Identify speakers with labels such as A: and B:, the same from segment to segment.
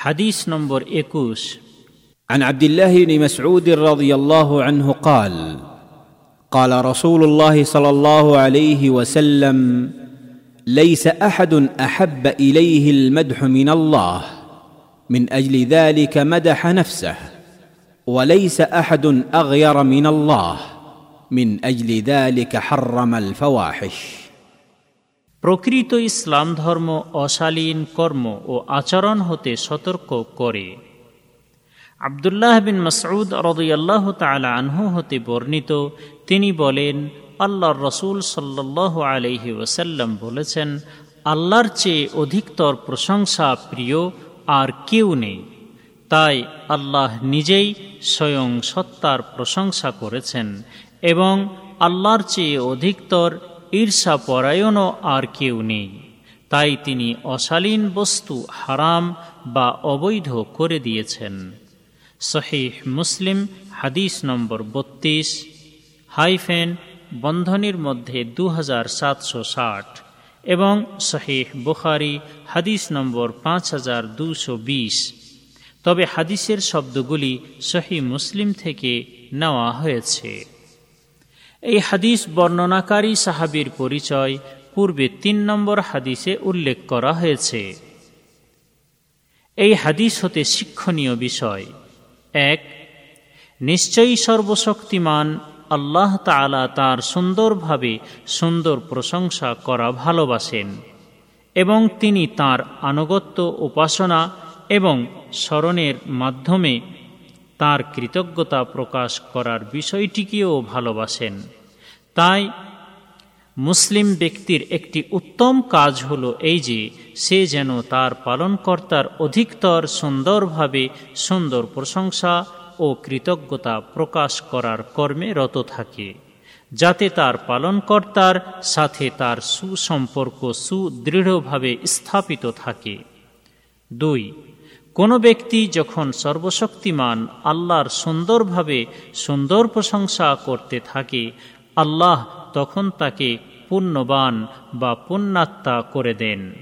A: حديث نمبر إكوس.
B: عن عبد الله بن مسعود رضي الله عنه قال قال رسول الله صلى الله عليه وسلم ليس أحد أحب إليه المدح من الله من أجل ذلك مدح نفسه وليس أحد أغير من الله من أجل ذلك حرم الفواحش.
A: প্রকৃত ইসলাম ধর্ম অশালীন কর্ম ও আচরণ হতে সতর্ক করে। আবদুল্লাহ বিন মসউদ রদুয়াল্লাহ তালা আনহু হতে বর্ণিত, তিনি বলেন, আল্লাহর রসুল সাল্লাহ আলহি ওসাল্লাম বলেছেন, আল্লাহর চেয়ে অধিকতর প্রশংসা প্রিয় আর কেউ নেই। তাই আল্লাহ নিজেই স্বয়ং সত্তার প্রশংসা করেছেন এবং আল্লাহর চেয়ে অধিকতর ঈর্ষা পরায়ণও আর কেউ নেই। তাই তিনি অশালীন বস্তু হারাম বা অবৈধ করে দিয়েছেন। শহীহ মুসলিম, হাদিস নম্বর বত্রিশ, হাইফেন, বন্ধনীর মধ্যে দু হাজার সাতশো ষাট এবং শহীহ বুখারি, হাদিস নম্বর পাঁচ হাজার দুশো বিশ। তবে হাদিসের শব্দগুলি সহি মুসলিম থেকে নেওয়া হয়েছে। এই হাদিস বর্ণনাকারী সাহাবির পরিচয় পূর্বে তিন নম্বর হাদিসে উল্লেখ করা হয়েছে। এই হাদিস হতে শিক্ষণীয় বিষয়। এক, নিশ্চয়ই সর্বশক্তিমান আল্লাহ তালা তার সুন্দরভাবে সুন্দর প্রশংসা করা ভালোবাসেন এবং তিনি তার আনুগত্য উপাসনা এবং স্মরণের মাধ্যমে তার কৃতজ্ঞতা প্রকাশ করার বিষয়টিকেও ভালোবাসেন। তাই মুসলিম ব্যক্তির একটি উত্তম কাজ হল এই যে, সে যেন তার পালনকর্তার অধিকতর সুন্দরভাবে সুন্দর প্রশংসা ও কৃতজ্ঞতা প্রকাশ করার কর্মে রত থাকে, যাতে তার পালনকর্তার সাথে তার সুসম্পর্ক সুদৃঢ়ভাবে স্থাপিত থাকে। দুই কোনো ব্যক্তি যখন সর্বশক্তিমান, আল্লাহর সুন্দরভাবে সুন্দর প্রশংসা করতে থাকে, আল্লাহ তখন তাকে পুণ্যবান বা পুণ্যাত্মা করে দেন।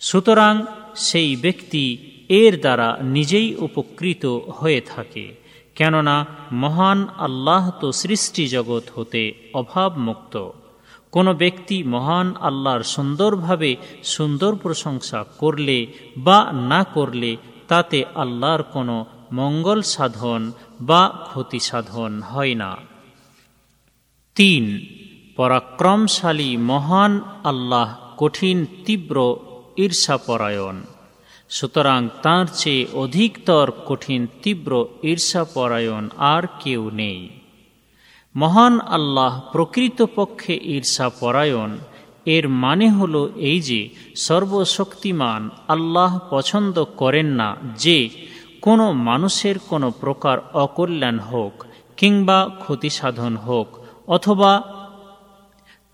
A: সুতরাং সেই ব্যক্তি এর দ্বারা নিজেই উপকৃত হয়ে থাকে, কেননা মহান আল্লাহ তো সৃষ্টি জগৎ হতে অভাবমুক্ত। কোনো ব্যক্তি মহান আল্লাহর সুন্দরভাবে সুন্দর প্রশংসা করলে বা না করলে তাতে আল্লাহর কোনো মঙ্গল সাধন বা ক্ষতি সাধন হয় না। তিন, পরাক্রমশালী মহান আল্লাহ কঠিন তীব্র ঈর্ষাপরায়ণ। সুতরাং তাঁর চেয়ে অধিকতর কঠিন তীব্র ঈর্ষাপরায়ণ আর কেউ নেই। মহান আল্লাহ প্রকৃতপক্ষে ঈর্ষাপরায়ণ এর মানে হল এই যে, সর্বশক্তিমান আল্লাহ পছন্দ করেন না যে, কোনো মানুষের কোনো প্রকার অকল্যাণ হোক কিংবা ক্ষতিসাধন হোক অথবা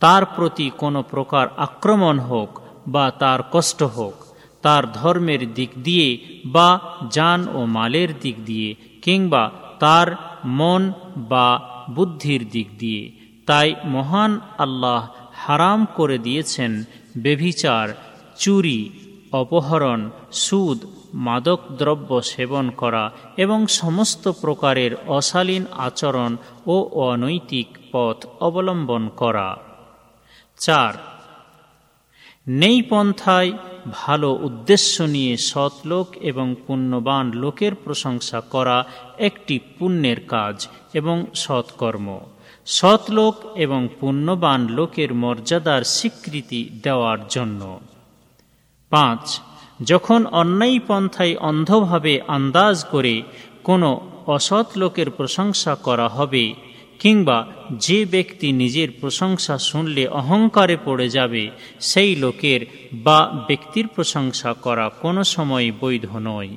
A: তার প্রতি কোনো প্রকার আক্রমণ হোক বা তার কষ্ট হোক, তার ধর্মের দিক দিয়ে বা যান ও মালের দিক দিয়ে কিংবা তার মন বা বুদ্ধির দিক দিয়ে। তাই মহান আল্লাহ হারাম করে দিয়েছেন বেভিচার, চুরি, অপহরণ, সুদ, মাদক দ্রব্য সেবন করা এবং সমস্ত প্রকারের অশালীন আচরণ ও অনৈতিক পথ অবলম্বন করা। চার নেই পন্থায় ভালো উদ্দেশ্য নিয়ে সৎলোক এবং পুণ্যবান লোকের প্রশংসা করা একটি পুণ্যের কাজ এবং সৎকর্ম সৎলোক এবং পুণ্যবান লোকের মর্যাদার স্বীকৃতি দেওয়ার জন্য। পাঁচ, যখন অন্যায় পন্থায় অন্ধভাবে আন্দাজ করে কোনো অসৎ লোকের প্রশংসা করা হবে কিংবা যে ব্যক্তি নিজের প্রশংসা শুনলে অহংকারে পড়ে যাবে, সেই লোকের বা ব্যক্তির প্রশংসা করা কোনো সময় বৈধ নয়।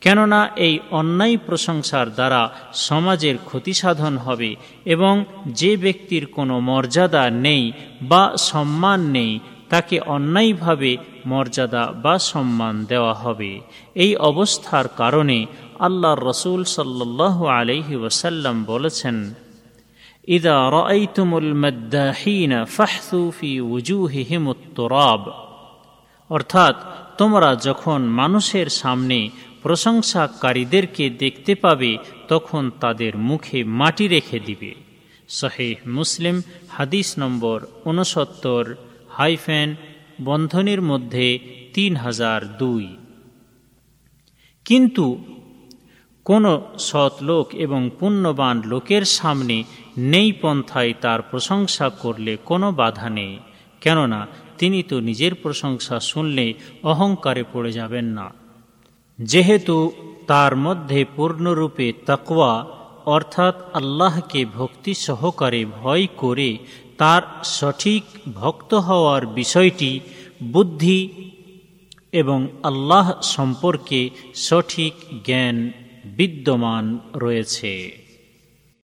A: কেননা এই অন্যায় প্রশংসার দ্বারা সমাজের ক্ষতিসাধন হবে এবং যে ব্যক্তির কোনো মর্যাদা নেই বা সম্মান নেই, তাকে অন্যায়ভাবে মর্যাদা বা সম্মান দেওয়া হবে। এই অবস্থার কারণে আল্লাহ রসুল সাল্লাহ আলহি ওসাল্লাম বলেছেন إذا رأيتم المداحين فاحثوا في وجوههم التراب অর্থাৎ তোমরা যখন মানুষের সামনে প্রশংসাকারীদেরকে দেখতে পাবে তখন তাদের মুখে মাটি রেখে দিবে শহেহ মুসলিম হাদিস নম্বর উনসত্তর হাইফেন বন্ধনের মধ্যে তিন হাজার দুই কিন্তু কোনো সৎ লোক এবং পুণ্যবান লোকের সামনে নেই পন্থায় তার প্রশংসা করলে কোনো বাধা নেই, কেননা তিনি তো নিজের প্রশংসা শুনলে অহংকারে পড়ে যাবেন না। যেহেতু তার মধ্যে পূর্ণরূপে তাকওয়া, অর্থাৎ আল্লাহকে ভক্তি সহকারে ভয় করে তার সঠিক ভক্ত হওয়ার বিষয়টি, বুদ্ধি এবং আল্লাহ সম্পর্কে সঠিক জ্ঞান বিদ্যমান রয়েছে।